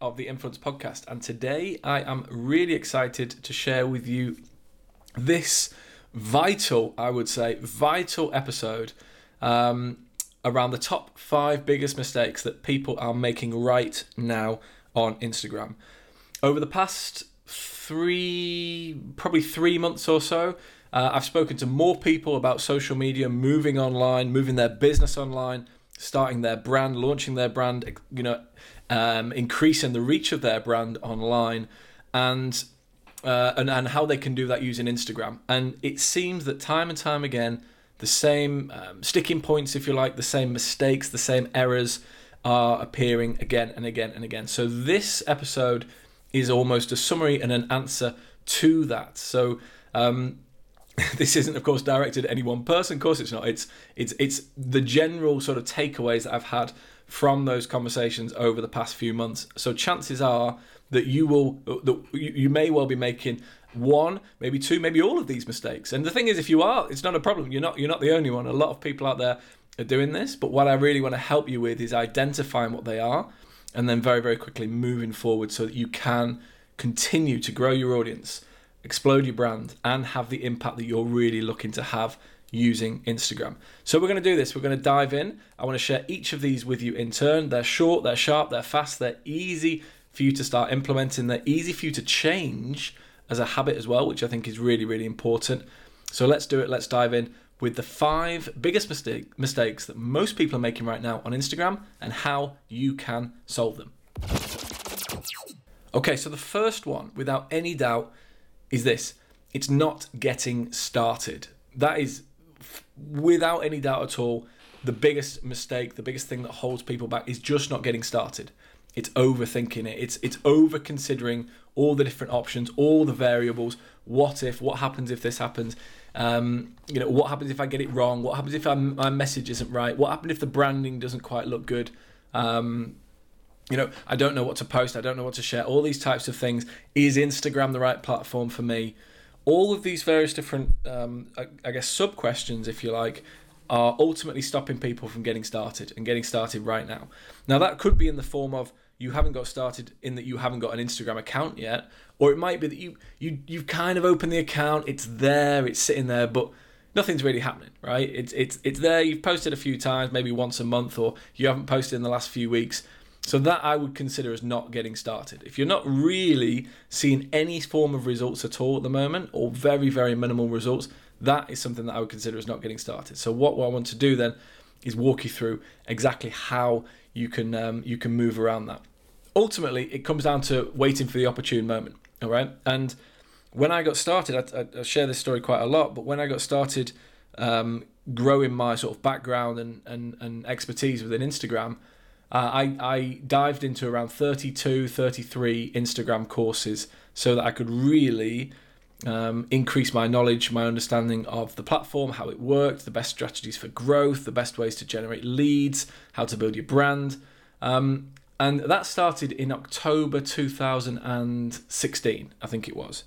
of the Influence Podcast, and today I am really excited to share with you this vital, I would say, vital episode um, around the top five biggest mistakes that people are making right now on Instagram. Over the past three, probably three months or so, uh, I've spoken to more people about social media, moving online, moving their business online, starting their brand, launching their brand, you know, um, increasing the reach of their brand online, and, uh, and and how they can do that using Instagram. And it seems that time and time again, the same um, sticking points, if you like, the same mistakes, the same errors are appearing again and again and again. So this episode is almost a summary and an answer to that. So. Um, this isn't, of course, directed at any one person. Of course, it's not. It's it's it's the general sort of takeaways that I've had from those conversations over the past few months. So chances are that you will that you may well be making one, maybe two, maybe all of these mistakes. And the thing is, if you are, it's not a problem. You're not you're not the only one. A lot of people out there are doing this. But what I really want to help you with is identifying what they are, and then very very quickly moving forward so that you can continue to grow your audience explode your brand, and have the impact that you're really looking to have using Instagram. So we're going to do this. We're going to dive in. I want to share each of these with you in turn. They're short, they're sharp, they're fast, they're easy for you to start implementing. They're easy for you to change as a habit as well, which I think is really, really important. So let's do it. Let's dive in with the five biggest mistake, mistakes that most people are making right now on Instagram and how you can solve them. Okay, so the first one, without any doubt, is this it's not getting started. That is, without any doubt at all, the biggest mistake, the biggest thing that holds people back is just not getting started. It's overthinking it. It's it's over considering all the different options, all the variables. What if? What happens if this happens? Um, you know, what happens if I get it wrong? What happens if I'm, my message isn't right? What happens if the branding doesn't quite look good? Um, you know, I don't know what to post, I don't know what to share, all these types of things. Is Instagram the right platform for me? All of these various different, um, I, I guess, sub questions, if you like, are ultimately stopping people from getting started and getting started right now. Now, that could be in the form of you haven't got started in that you haven't got an Instagram account yet, or it might be that you you you've kind of opened the account, it's there, it's sitting there, but nothing's really happening, right? It's it's it's there. You've posted a few times, maybe once a month, or you haven't posted in the last few weeks. So that I would consider as not getting started. If you're not really seeing any form of results at all at the moment, or very, very minimal results, that is something that I would consider as not getting started. So what, what I want to do then is walk you through exactly how you can um, you can move around that. Ultimately, it comes down to waiting for the opportune moment. All right, and when I got started, I, I share this story quite a lot. But when I got started um, growing my sort of background and, and, and expertise within Instagram, uh, I, I dived into around 32, 33 Instagram courses so that I could really um, increase my knowledge, my understanding of the platform, how it worked, the best strategies for growth, the best ways to generate leads, how to build your brand. Um, and that started in October 2016, I think it was.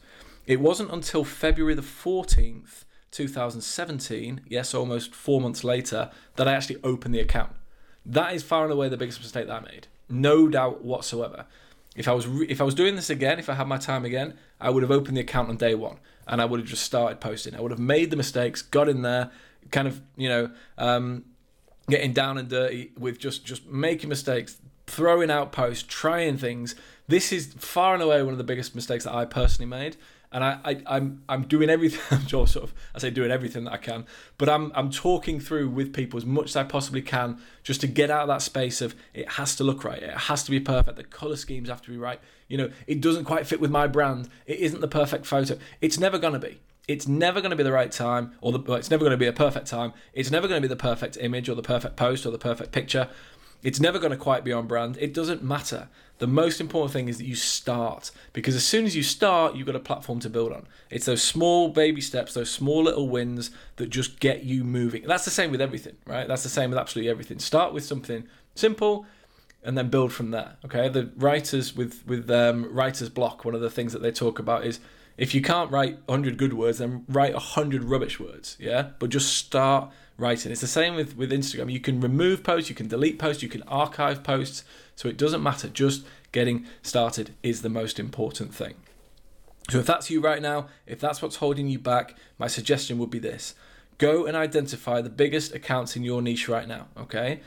It wasn't until February the 14th, 2017, yes, almost four months later, that I actually opened the account. That is far and away the biggest mistake that I made. No doubt whatsoever. If I was re- if I was doing this again, if I had my time again, I would have opened the account on day one and I would have just started posting. I would have made the mistakes, got in there, kind of you know um, getting down and dirty with just just making mistakes, throwing out posts, trying things. This is far and away one of the biggest mistakes that I personally made and I, I I'm I'm doing everything. I'm sort of I say doing everything that I can, but I'm I'm talking through with people as much as I possibly can, just to get out of that space of it has to look right, it has to be perfect, the color schemes have to be right. You know, it doesn't quite fit with my brand. It isn't the perfect photo. It's never gonna be. It's never going to be the right time, or the, it's never going to be a perfect time. It's never going to be the perfect image, or the perfect post, or the perfect picture. It's never going to quite be on brand. It doesn't matter. The most important thing is that you start because as soon as you start, you've got a platform to build on. It's those small baby steps, those small little wins that just get you moving. That's the same with everything, right? That's the same with absolutely everything. Start with something simple and then build from there. Okay. The writers with with um, writer's block, one of the things that they talk about is if you can't write 100 good words, then write 100 rubbish words. Yeah. But just start writing. It's the same with, with Instagram. You can remove posts, you can delete posts, you can archive posts. So it doesn't matter. Just getting started is the most important thing. So if that's you right now, if that's what's holding you back, my suggestion would be this go and identify the biggest accounts in your niche right now, okay?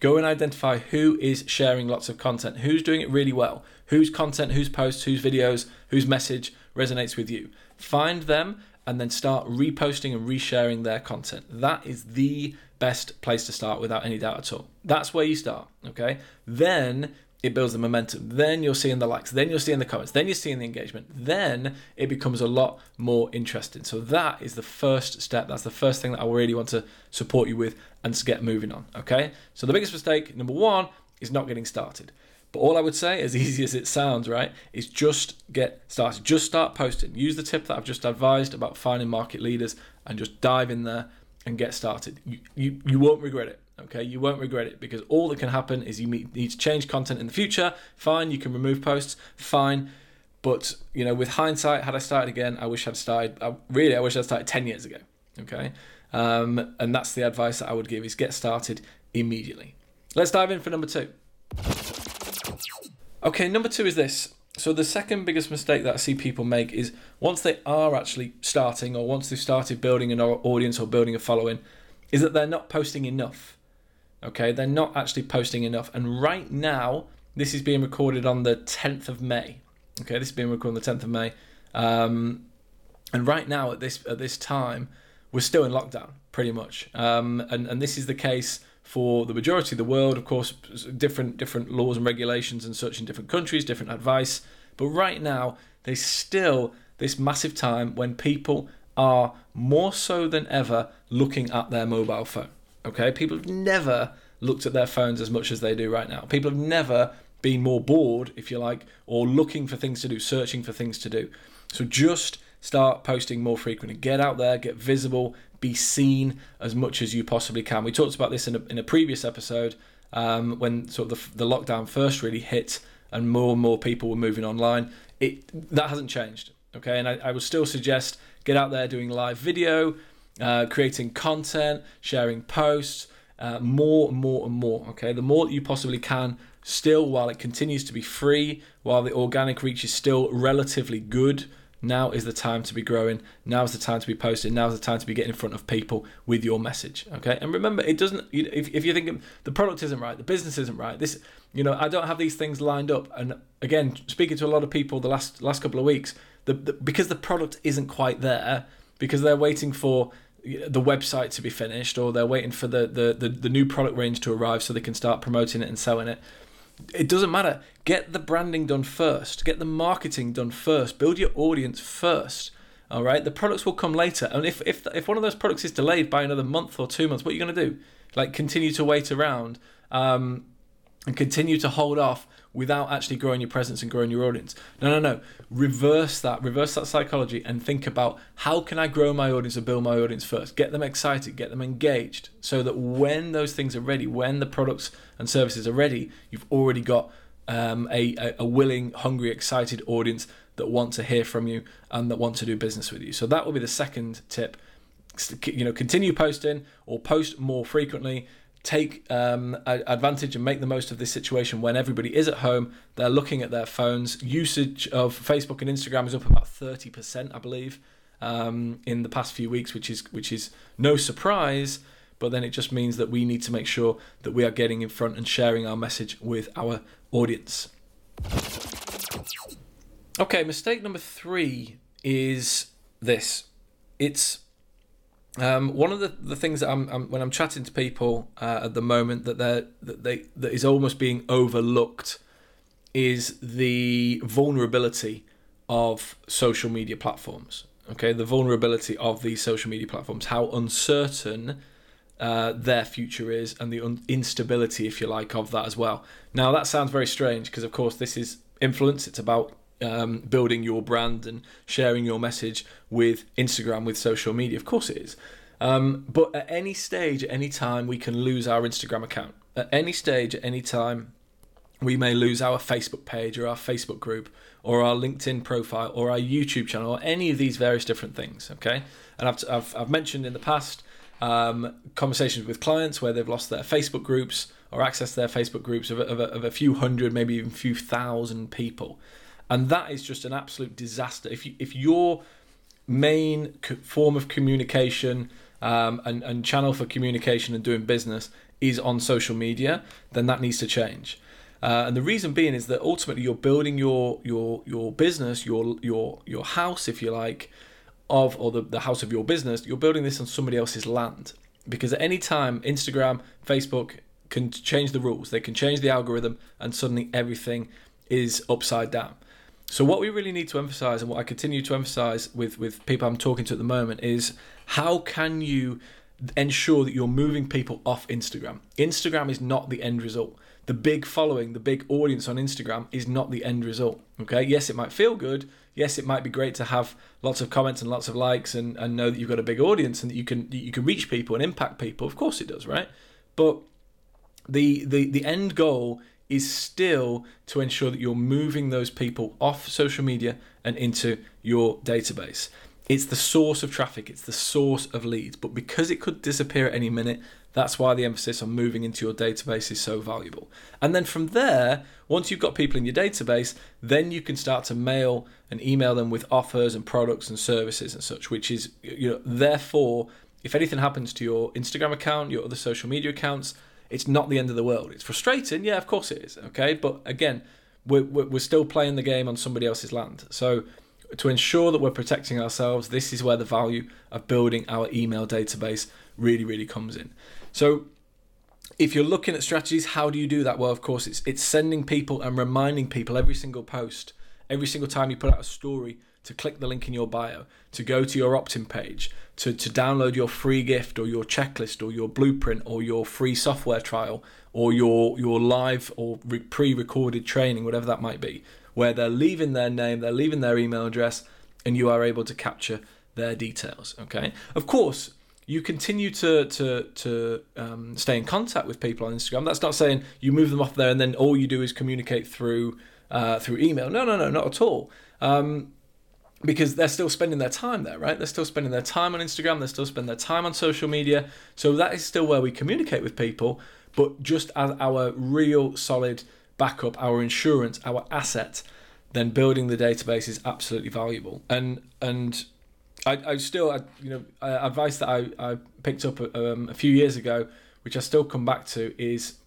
Go and identify who is sharing lots of content, who's doing it really well, whose content, whose posts, whose videos, whose message resonates with you. Find them and then start reposting and resharing their content. That is the best place to start without any doubt at all. That's where you start, okay? Then it builds the momentum. Then you're seeing the likes, then you're seeing the comments, then you're seeing the engagement. Then it becomes a lot more interesting. So that is the first step. That's the first thing that I really want to support you with and to get moving on, okay? So the biggest mistake, number one, is not getting started. But all I would say, as easy as it sounds, right, is just get started. Just start posting. Use the tip that I've just advised about finding market leaders and just dive in there and get started. You, you, you won't regret it. Okay, you won't regret it because all that can happen is you need to change content in the future. Fine, you can remove posts. Fine, but you know, with hindsight, had I started again, I wish I'd started. I, really, I wish I'd started ten years ago. Okay, um, and that's the advice that I would give: is get started immediately. Let's dive in for number two. Okay, number two is this. So the second biggest mistake that I see people make is once they are actually starting or once they've started building an audience or building a following, is that they're not posting enough. Okay, they're not actually posting enough. And right now, this is being recorded on the 10th of May. Okay, this is being recorded on the 10th of May. Um, and right now, at this at this time, we're still in lockdown, pretty much. Um, and and this is the case for the majority of the world. Of course, different different laws and regulations and such in different countries, different advice. But right now, there's still this massive time when people are more so than ever looking at their mobile phone. Okay, people have never looked at their phones as much as they do right now. People have never been more bored, if you like, or looking for things to do, searching for things to do. So just start posting more frequently. Get out there, get visible, be seen as much as you possibly can. We talked about this in a, in a previous episode um, when sort of the, the lockdown first really hit and more and more people were moving online. It that hasn't changed. Okay, and I, I would still suggest get out there doing live video, uh, creating content, sharing posts, uh, more and more and more. Okay, the more that you possibly can, still while it continues to be free, while the organic reach is still relatively good now is the time to be growing. Now is the time to be posting. Now is the time to be getting in front of people with your message. Okay, and remember, it doesn't. If if you're thinking the product isn't right, the business isn't right, this, you know, I don't have these things lined up. And again, speaking to a lot of people the last last couple of weeks, the, the because the product isn't quite there, because they're waiting for the website to be finished, or they're waiting for the the the, the new product range to arrive so they can start promoting it and selling it it doesn't matter. Get the branding done first. Get the marketing done first. Build your audience first. All right. The products will come later. And if if if one of those products is delayed by another month or two months, what are you going to do? Like continue to wait around um, and continue to hold off without actually growing your presence and growing your audience. No, no, no. Reverse that. Reverse that psychology and think about how can I grow my audience and build my audience first. Get them excited, get them engaged, so that when those things are ready, when the products and services are ready, you've already got um, a, a willing, hungry, excited audience that want to hear from you and that want to do business with you. So that will be the second tip. You know, continue posting or post more frequently take um, advantage and make the most of this situation when everybody is at home. They're looking at their phones. Usage of Facebook and Instagram is up about 30%, I believe, um, in the past few weeks, which is which is no surprise. But then it just means that we need to make sure that we are getting in front and sharing our message with our audience. Okay, mistake number three is this. It's um, one of the, the things that I'm, I'm when I'm chatting to people uh, at the moment that they that they that is almost being overlooked is the vulnerability of social media platforms. Okay, the vulnerability of these social media platforms, how uncertain uh, their future is, and the un- instability, if you like, of that as well. Now that sounds very strange because, of course, this is influence. It's about um, building your brand and sharing your message with Instagram, with social media. Of course, it is. Um, but at any stage, at any time, we can lose our Instagram account. At any stage, at any time, we may lose our Facebook page or our Facebook group or our LinkedIn profile or our YouTube channel or any of these various different things. Okay, and I've I've, I've mentioned in the past um, conversations with clients where they've lost their Facebook groups or access to their Facebook groups of, of, of a few hundred, maybe even a few thousand people and that is just an absolute disaster. If you, if your main form of communication um, and, and channel for communication and doing business is on social media, then that needs to change. Uh, and the reason being is that ultimately you're building your your your business, your your your house, if you like, of or the, the house of your business. You're building this on somebody else's land because at any time Instagram, Facebook can change the rules. They can change the algorithm, and suddenly everything is upside down. So what we really need to emphasize and what I continue to emphasize with with people I'm talking to at the moment is how can you ensure that you're moving people off Instagram. Instagram is not the end result. The big following, the big audience on Instagram is not the end result. Okay? Yes, it might feel good. Yes, it might be great to have lots of comments and lots of likes and, and know that you've got a big audience and that you can you can reach people and impact people. Of course it does, right? But the the the end goal is still to ensure that you're moving those people off social media and into your database. It's the source of traffic, it's the source of leads, but because it could disappear at any minute, that's why the emphasis on moving into your database is so valuable. And then from there, once you've got people in your database, then you can start to mail and email them with offers and products and services and such, which is, you know, therefore, if anything happens to your Instagram account, your other social media accounts, it's not the end of the world. It's frustrating, yeah, of course it is. Okay, but again, we're we're still playing the game on somebody else's land. So to ensure that we're protecting ourselves, this is where the value of building our email database really really comes in. So if you're looking at strategies, how do you do that? Well, of course, it's it's sending people and reminding people every single post, every single time you put out a story to click the link in your bio, to go to your opt in page, to, to download your free gift or your checklist or your blueprint or your free software trial or your, your live or re- pre recorded training, whatever that might be, where they're leaving their name, they're leaving their email address, and you are able to capture their details. Okay. Of course, you continue to to to um, stay in contact with people on Instagram. That's not saying you move them off there and then all you do is communicate through uh, through email. No, no, no, not at all. Um, because they're still spending their time there, right? They're still spending their time on Instagram, they're still spending their time on social media. So that is still where we communicate with people, but just as our real solid backup, our insurance, our asset, then building the database is absolutely valuable. And and I, I still, I, you know, advice that I, I picked up um, a few years ago, which I still come back to, is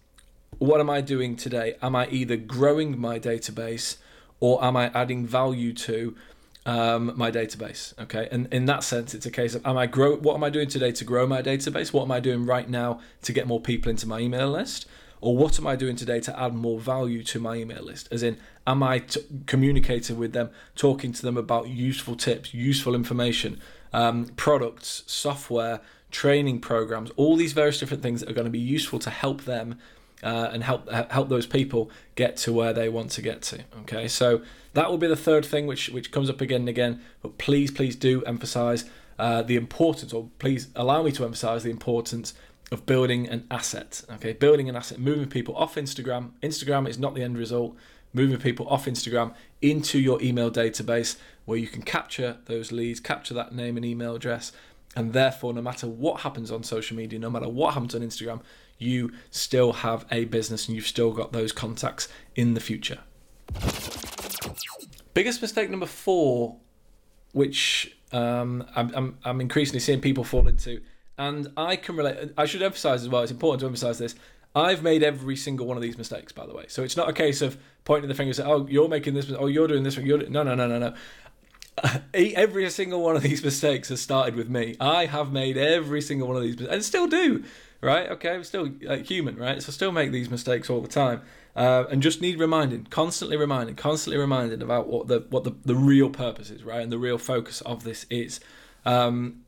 what am I doing today? Am I either growing my database or am I adding value to um, my database. Okay, and in that sense, it's a case of am I grow? What am I doing today to grow my database? What am I doing right now to get more people into my email list? Or what am I doing today to add more value to my email list? As in, am I t- communicating with them, talking to them about useful tips, useful information, um, products, software, training programs, all these various different things that are going to be useful to help them uh, and help help those people get to where they want to get to. Okay, so that will be the third thing which which comes up again and again. But please, please do emphasize uh, the importance, or please allow me to emphasize the importance of building an asset. Okay, building an asset, moving people off Instagram. Instagram is not the end result. Moving people off Instagram into your email database where you can capture those leads, capture that name and email address, And therefore, no matter what happens on social media, no matter what happens on Instagram, you still have a business and you've still got those contacts in the future. Biggest mistake number four, which um, I'm, I'm, I'm increasingly seeing people fall into, and I can relate. I should emphasize as well. It's important to emphasize this. I've made every single one of these mistakes, by the way. So it's not a case of pointing the finger and saying, "Oh, you're making this. Oh, you're doing this. You're doing... no, no, no, no, no." every single one of these mistakes has started with me. I have made every single one of these, and still do. Right? Okay, I'm still like, human, right? So still make these mistakes all the time, uh, and just need reminding, constantly reminding, constantly reminding about what the what the, the real purpose is, right? And the real focus of this is. Um,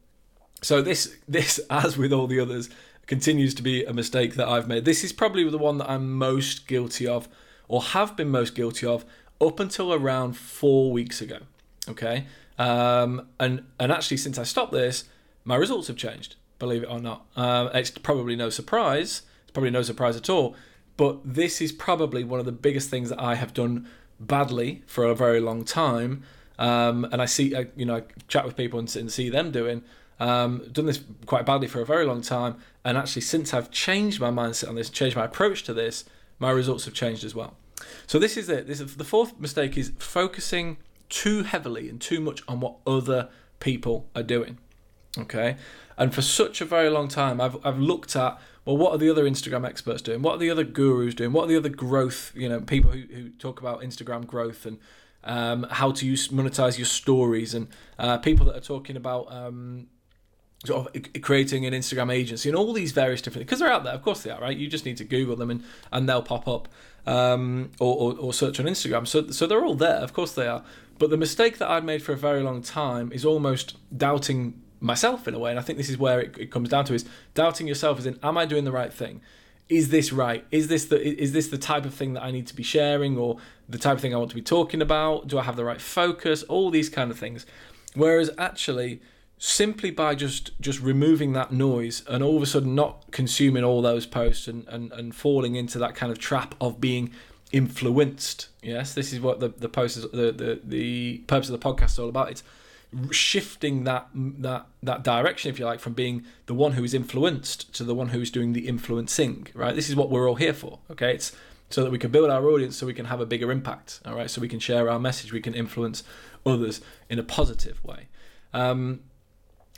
so this this, as with all the others, continues to be a mistake that I've made. This is probably the one that I'm most guilty of, or have been most guilty of, up until around four weeks ago. Okay, um, and and actually since I stopped this, my results have changed. Believe it or not, um, it's probably no surprise. It's probably no surprise at all. But this is probably one of the biggest things that I have done badly for a very long time. Um, and I see, I, you know, I chat with people and, and see them doing. Um, done this quite badly for a very long time, and actually, since I've changed my mindset on this, changed my approach to this, my results have changed as well. So this is it. This is, the fourth mistake is focusing too heavily and too much on what other people are doing. Okay, and for such a very long time, I've I've looked at well, what are the other Instagram experts doing? What are the other gurus doing? What are the other growth, you know, people who, who talk about Instagram growth and um, how to use monetize your stories and uh, people that are talking about um, sort of creating an Instagram agency and all these various different because they're out there. Of course they are, right? You just need to Google them and, and they'll pop up um, or, or, or search on Instagram. So so they're all there. Of course they are. But the mistake that I'd made for a very long time is almost doubting myself in a way. And I think this is where it, it comes down to is doubting yourself as in, am I doing the right thing? Is this right? Is this the is this the type of thing that I need to be sharing or the type of thing I want to be talking about? Do I have the right focus? All these kind of things. Whereas actually simply by just just removing that noise and all of a sudden not consuming all those posts and, and, and falling into that kind of trap of being influenced yes this is what the the post is the, the the purpose of the podcast is all about it's shifting that that that direction if you like from being the one who is influenced to the one who is doing the influencing right? This is what we're all here for okay? It's so that we can build our audience so we can have a bigger impact all right? So we can share our message we can influence others in a positive way. Um,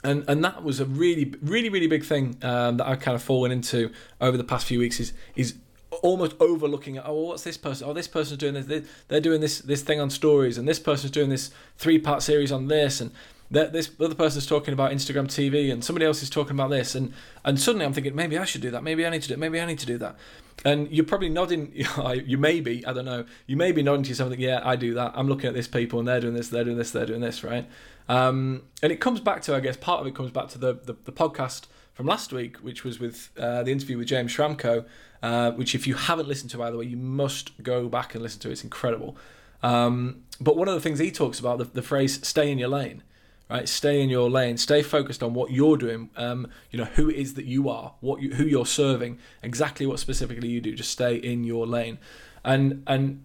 and and that was a really really really big thing um, that I've kind of fallen into over the past few weeks is is almost overlooking oh what's this person oh this person's doing this they're doing this this thing on stories and this person's doing this three part series on this and that this other person's talking about Instagram TV and somebody else is talking about this and and suddenly I'm thinking maybe I should do that maybe I need to do it maybe I need to do that. And you're probably nodding you may be I don't know you may be nodding to something yeah I do that I'm looking at this people and they're doing this they're doing this they're doing this right? Um, and it comes back to, I guess, part of it comes back to the, the, the podcast from last week, which was with uh, the interview with James Schramko, uh, which if you haven't listened to, by the way, you must go back and listen to. It's incredible. Um, but one of the things he talks about, the, the phrase "stay in your lane," right? Stay in your lane. Stay focused on what you're doing. Um, you know who it is that you are, what you, who you're serving, exactly what specifically you do. Just stay in your lane, and and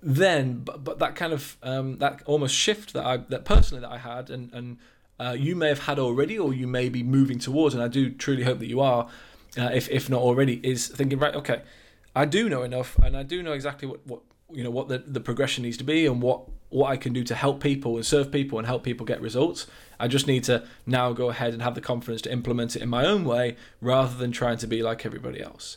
then but, but that kind of um, that almost shift that I that personally that I had and and uh, you may have had already or you may be moving towards and I do truly hope that you are uh, if if not already is thinking right okay I do know enough and I do know exactly what what you know what the, the progression needs to be and what what I can do to help people and serve people and help people get results. I just need to now go ahead and have the confidence to implement it in my own way rather than trying to be like everybody else.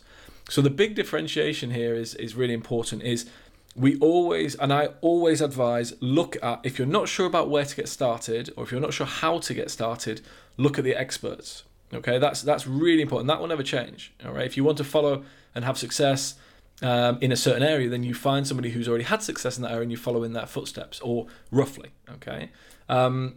So the big differentiation here is is really important is we always and I always advise look at if you're not sure about where to get started or if you're not sure how to get started, look at the experts. Okay, that's that's really important. That will never change. All right, if you want to follow and have success um, in a certain area, then you find somebody who's already had success in that area and you follow in their footsteps, or roughly. Okay. Um,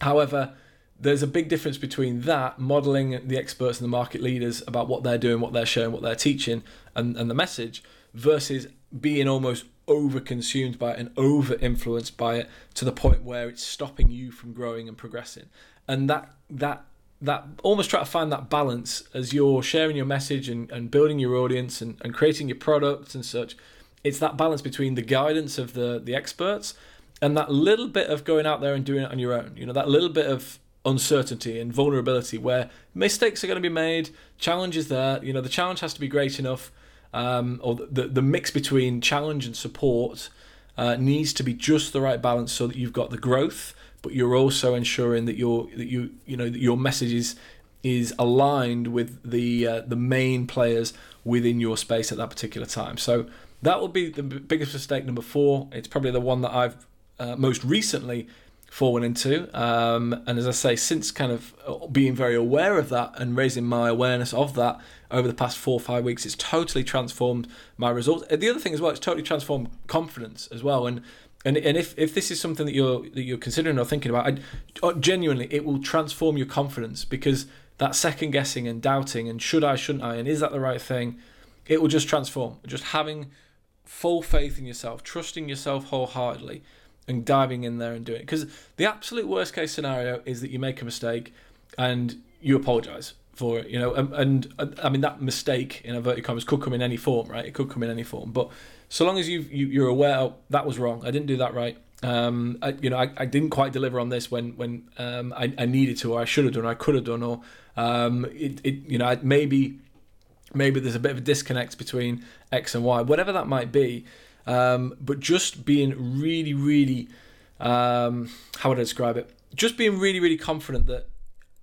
however, there's a big difference between that modeling the experts and the market leaders about what they're doing, what they're showing, what they're teaching, and, and the message versus being almost over consumed by it and over influenced by it to the point where it's stopping you from growing and progressing. And that that that almost try to find that balance as you're sharing your message and, and building your audience and, and creating your products and such. It's that balance between the guidance of the the experts and that little bit of going out there and doing it on your own. You know, that little bit of uncertainty and vulnerability where mistakes are going to be made, challenges there. You know, the challenge has to be great enough, um, or the the mix between challenge and support uh, needs to be just the right balance so that you've got the growth, but you're also ensuring that your that you you know that your message is is aligned with the uh, the main players within your space at that particular time. So that will be the biggest mistake number four. It's probably the one that I've uh, most recently fallen into. Um, and as I say, since kind of uh, being very aware of that and raising my awareness of that over the past four or five weeks, it's totally transformed my results. The other thing as well, it's totally transformed confidence as well. And and and if, if this is something that you're that you're considering or thinking about, I, uh, genuinely, it will transform your confidence because that second guessing and doubting and should I, shouldn't I, and is that the right thing, it will just transform. Just having full faith in yourself, trusting yourself wholeheartedly, and diving in there and doing it. Because the absolute worst case scenario is that you make a mistake and you apologize for it, you know. And, and uh, I mean that mistake in inverted commas could come in any form, right? It could come in any form, but so long as you you're aware oh, that was wrong, I didn't do that right. Um, I, you know, I, I didn't quite deliver on this when when um, I, I needed to, or I should have done, or I could have done, or um, it, it you know maybe maybe there's a bit of a disconnect between X and Y, whatever that might be. Um, but just being really, really, um, how would I describe it? Just being really, really confident that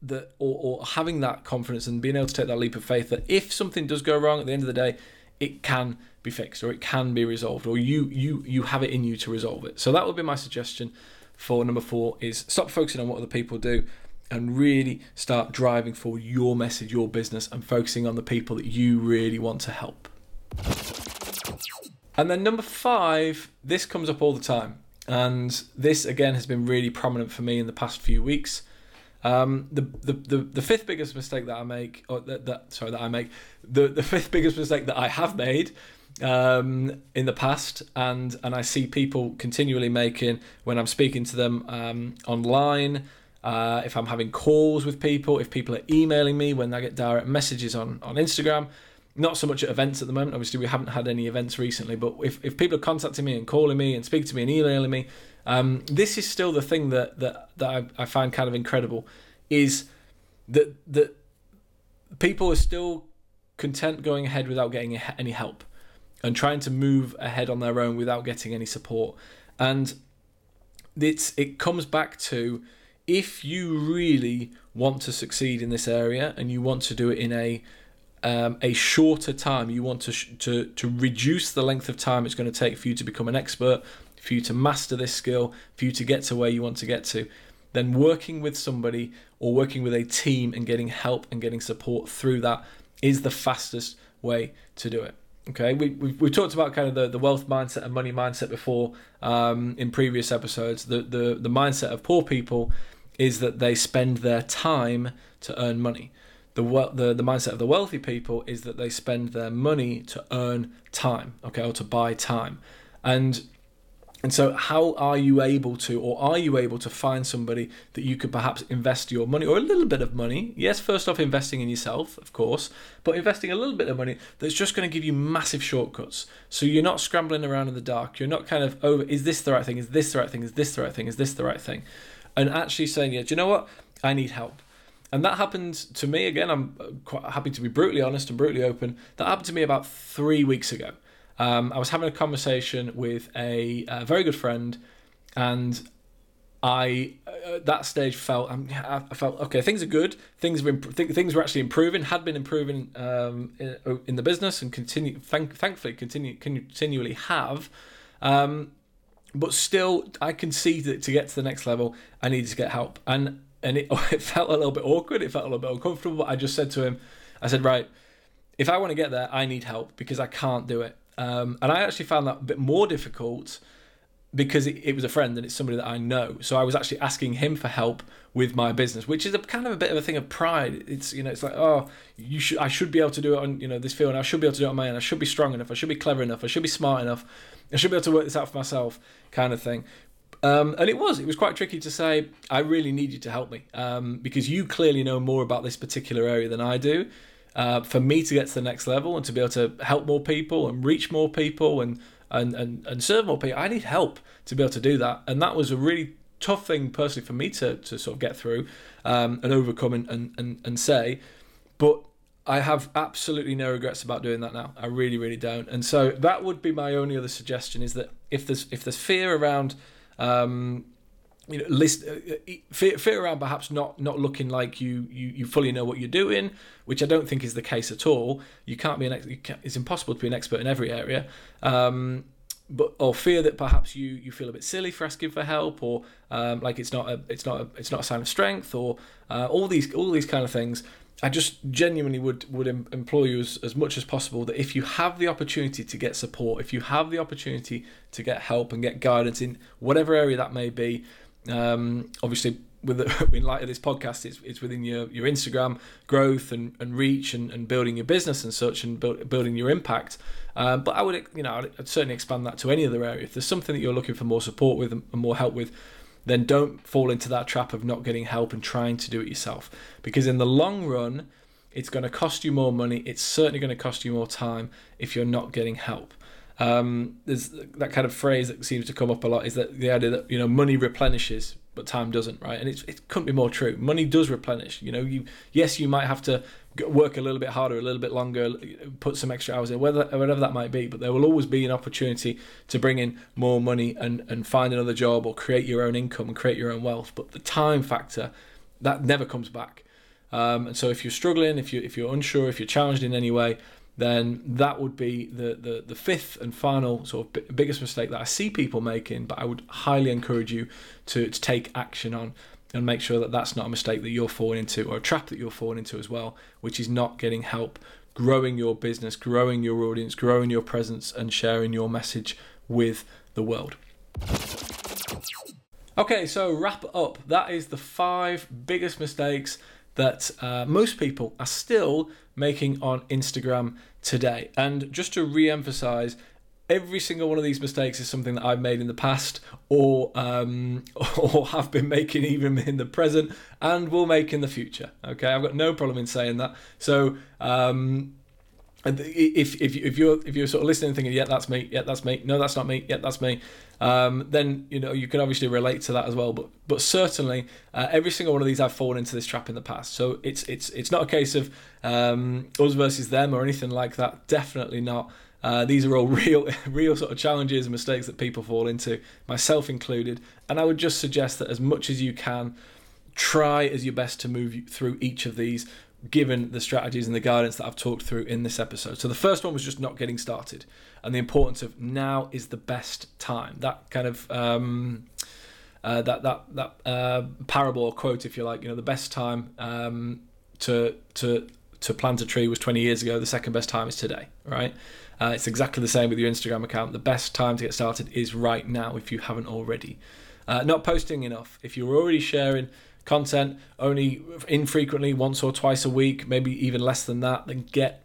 that, or, or having that confidence and being able to take that leap of faith that if something does go wrong at the end of the day, it can be fixed or it can be resolved, or you you you have it in you to resolve it. So that would be my suggestion for number four: is stop focusing on what other people do and really start driving for your message, your business, and focusing on the people that you really want to help. And then number five, this comes up all the time. And this again has been really prominent for me in the past few weeks. Um, the, the, the, the fifth biggest mistake that I make, or that, that sorry that I make, the, the fifth biggest mistake that I have made um, in the past, and and I see people continually making when I'm speaking to them um, online, uh, if I'm having calls with people, if people are emailing me, when I get direct messages on on Instagram, not so much at events at the moment. Obviously, we haven't had any events recently, but if, if people are contacting me and calling me and speaking to me and emailing me, um, this is still the thing that that, that I, I find kind of incredible is that that people are still content going ahead without getting any help and trying to move ahead on their own without getting any support. And it's it comes back to if you really want to succeed in this area and you want to do it in a um, a shorter time. You want to, sh- to to reduce the length of time it's going to take for you to become an expert, for you to master this skill, for you to get to where you want to get to. Then working with somebody or working with a team and getting help and getting support through that is the fastest way to do it. Okay, we, we, we talked about kind of the, the wealth mindset and money mindset before um, in previous episodes. The, the, the mindset of poor people is that they spend their time to earn money the, the the mindset of the wealthy people is that they spend their money to earn time, okay, or to buy time, and and so how are you able to, or are you able to find somebody that you could perhaps invest your money or a little bit of money? Yes, first off, investing in yourself, of course, but investing a little bit of money that's just going to give you massive shortcuts. So you're not scrambling around in the dark. You're not kind of over. Is this the right thing? Is this the right thing? Is this the right thing? Is this the right thing? And actually saying, yeah, do you know what? I need help and that happened to me again. I'm quite happy to be brutally honest and brutally open. That happened to me about three weeks ago. Um, I was having a conversation with a, a very good friend, and I at that stage felt um, I felt okay. Things are good. Things were th- things were actually improving. Had been improving um, in, in, the business and continue. Thank, thankfully, continue continually have. Um, but still, I can see that to get to the next level, I needed to get help. And and it, it felt a little bit awkward. It felt a little bit uncomfortable. But I just said to him, I said, right, if I want to get there, I need help because I can't do it. Um, and I actually found that a bit more difficult because it, it, was a friend and it's somebody that I know. So I was actually asking him for help with my business, which is a kind of a bit of a thing of pride. It's you know, it's like oh, you should I should be able to do it on you know this field. I should be able to do it on my own. I should be strong enough. I should be clever enough. I should be smart enough. I should be able to work this out for myself, kind of thing. Um, and it was, it was quite tricky to say, I really need you to help me um, because you clearly know more about this particular area than I do. Uh, for me to get to the next level and to be able to help more people and reach more people and, and, and, and serve more people, I need help to be able to do that. And that was a really tough thing personally for me to, to sort of get through um, and overcome and, and, and, and say. But I have absolutely no regrets about doing that now. I really, really don't. And so that would be my only other suggestion is that if there's if there's fear around um, you know, list uh, uh fear, fear around perhaps not not looking like you, you you fully know what you're doing, which I don't think is the case at all. You can't be an ex- can't, it's impossible to be an expert in every area. Um, but or fear that perhaps you you feel a bit silly for asking for help, or um, like it's not a it's not a, it's not a sign of strength, or uh, all these all these kind of things. I just genuinely would would implore you as, as much as possible that if you have the opportunity to get support, if you have the opportunity to get help and get guidance in whatever area that may be, um, obviously, with the, in light of this podcast, it's, it's within your, your Instagram growth and, and reach and, and building your business and such and build, building your impact. Um, but I would, you know, I'd certainly expand that to any other area. If there's something that you're looking for more support with and more help with, then don't fall into that trap of not getting help and trying to do it yourself. Because in the long run, it's going to cost you more money. It's certainly going to cost you more time if you're not getting help. Um, there's that kind of phrase that seems to come up a lot is that the idea that you know money replenishes but time doesn't right? And it's, it couldn't be more true. Money does replenish you know? You yes you might have to work a little bit harder a little bit longer put some extra hours in whether whatever that might be but there will always be an opportunity to bring in more money and and find another job or create your own income and create your own wealth but the time factor that never comes back. Um, and so if you're struggling if you if you're unsure if you're challenged in any way then that would be the, the, the fifth and final sort of b- biggest mistake that I see people making. But I would highly encourage you to, to take action on and make sure that that's not a mistake that you're falling into or a trap that you're falling into as well, which is not getting help growing your business, growing your audience, growing your presence, and sharing your message with the world. Okay, so wrap up. That is the five biggest mistakes that uh, most people are still making on Instagram today. And just to re emphasize, every single one of these mistakes is something that I've made in the past or um, or have been making even in the present and will make in the future. Okay, I've got no problem in saying that. So um, if if if you're if you're sort of listening and thinking, yeah, that's me, yeah, that's me, no, that's not me, yeah, that's me, um, then you know you can obviously relate to that as well. But but certainly uh, every single one of these I've fallen into this trap in the past. So it's it's it's not a case of um, us versus them or anything like that. Definitely not. Uh, these are all real, real sort of challenges and mistakes that people fall into, myself included. And I would just suggest that as much as you can, try as your best to move through each of these given the strategies and the guidance that I've talked through in this episode. So the first one was just not getting started and the importance of now is the best time. That kind of um, uh, that that that uh, parable or quote, if you like, you know, the best time um, to to to plant a tree was 20 years ago. The second best time is today, right? Uh, it's exactly the same with your Instagram account. The best time to get started is right now if you haven't already. Uh, not posting enough. If you're already sharing content only infrequently, once or twice a week, maybe even less than that, then get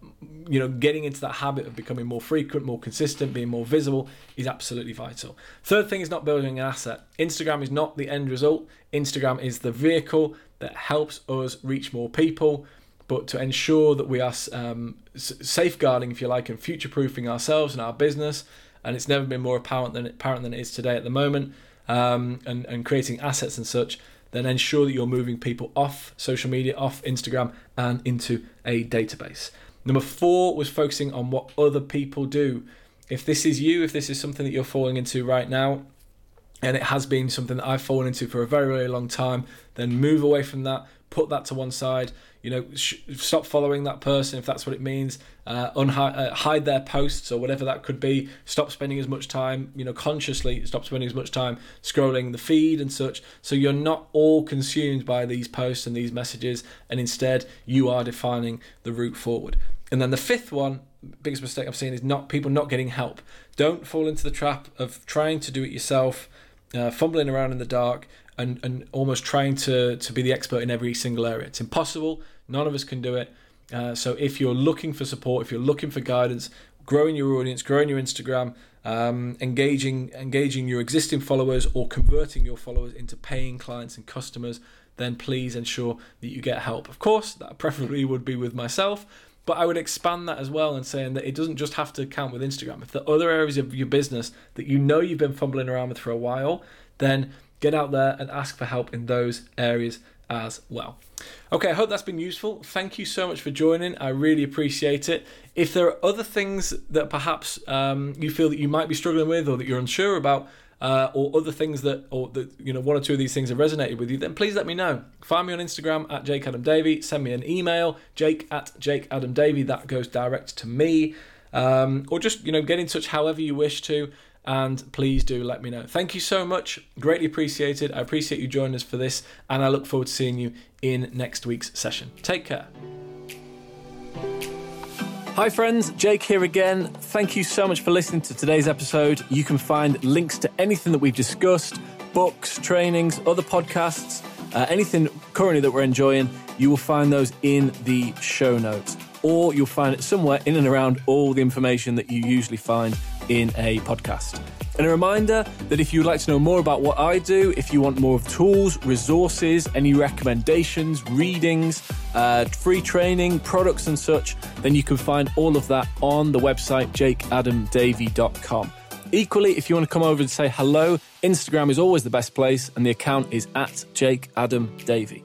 you know getting into that habit of becoming more frequent, more consistent, being more visible is absolutely vital. Third thing is not building an asset. Instagram is not the end result. Instagram is the vehicle that helps us reach more people. But to ensure that we are um, safeguarding, if you like, and future-proofing ourselves and our business, and it's never been more apparent than apparent than it is today at the moment, um, and and creating assets and such, then ensure that you're moving people off social media, off Instagram, and into a database. Number four was focusing on what other people do. If this is you, if this is something that you're falling into right now, and it has been something that I've fallen into for a very, very long time, then move away from that, put that to one side. You know, sh- stop following that person if that's what it means. Uh, unhide, uh, hide their posts or whatever that could be. Stop spending as much time, you know, consciously stop spending as much time scrolling the feed and such. So you're not all consumed by these posts and these messages, and instead you are defining the route forward. And then the fifth one, biggest mistake I've seen is not people not getting help. Don't fall into the trap of trying to do it yourself, uh, fumbling around in the dark, and, and almost trying to, to be the expert in every single area. It's impossible. None of us can do it. Uh, so if you're looking for support, if you're looking for guidance, growing your audience, growing your Instagram, um, engaging engaging your existing followers, or converting your followers into paying clients and customers, then please ensure that you get help. Of course, that preferably would be with myself, but I would expand that as well and saying that it doesn't just have to count with Instagram. If are other areas of your business that you know you've been fumbling around with for a while, then get out there and ask for help in those areas as well. Okay, I hope that's been useful. Thank you so much for joining. I really appreciate it. If there are other things that perhaps um, you feel that you might be struggling with or that you're unsure about, uh, or other things that, or that you know, one or two of these things have resonated with you, then please let me know. Find me on Instagram at Jake Adam. Send me an email, Jake at Jake Adam. That goes direct to me, um, or just you know, get in touch however you wish to and please do let me know. Thank you so much. Greatly appreciated. I appreciate you joining us for this, and I look forward to seeing you in next week's session. Take care. Hi, friends, Jake here again. Thank you so much for listening to today's episode. You can find links to anything that we've discussed books, trainings, other podcasts, uh, anything currently that we're enjoying. You will find those in the show notes, or you'll find it somewhere in and around all the information that you usually find in a podcast. And a reminder that if you'd like to know more about what I do, if you want more of tools, resources, any recommendations, readings, uh, free training, products, and such, then you can find all of that on the website jakeadamdavey.com. Equally, if you want to come over and say hello, Instagram is always the best place, and the account is at Jake Adam Davey.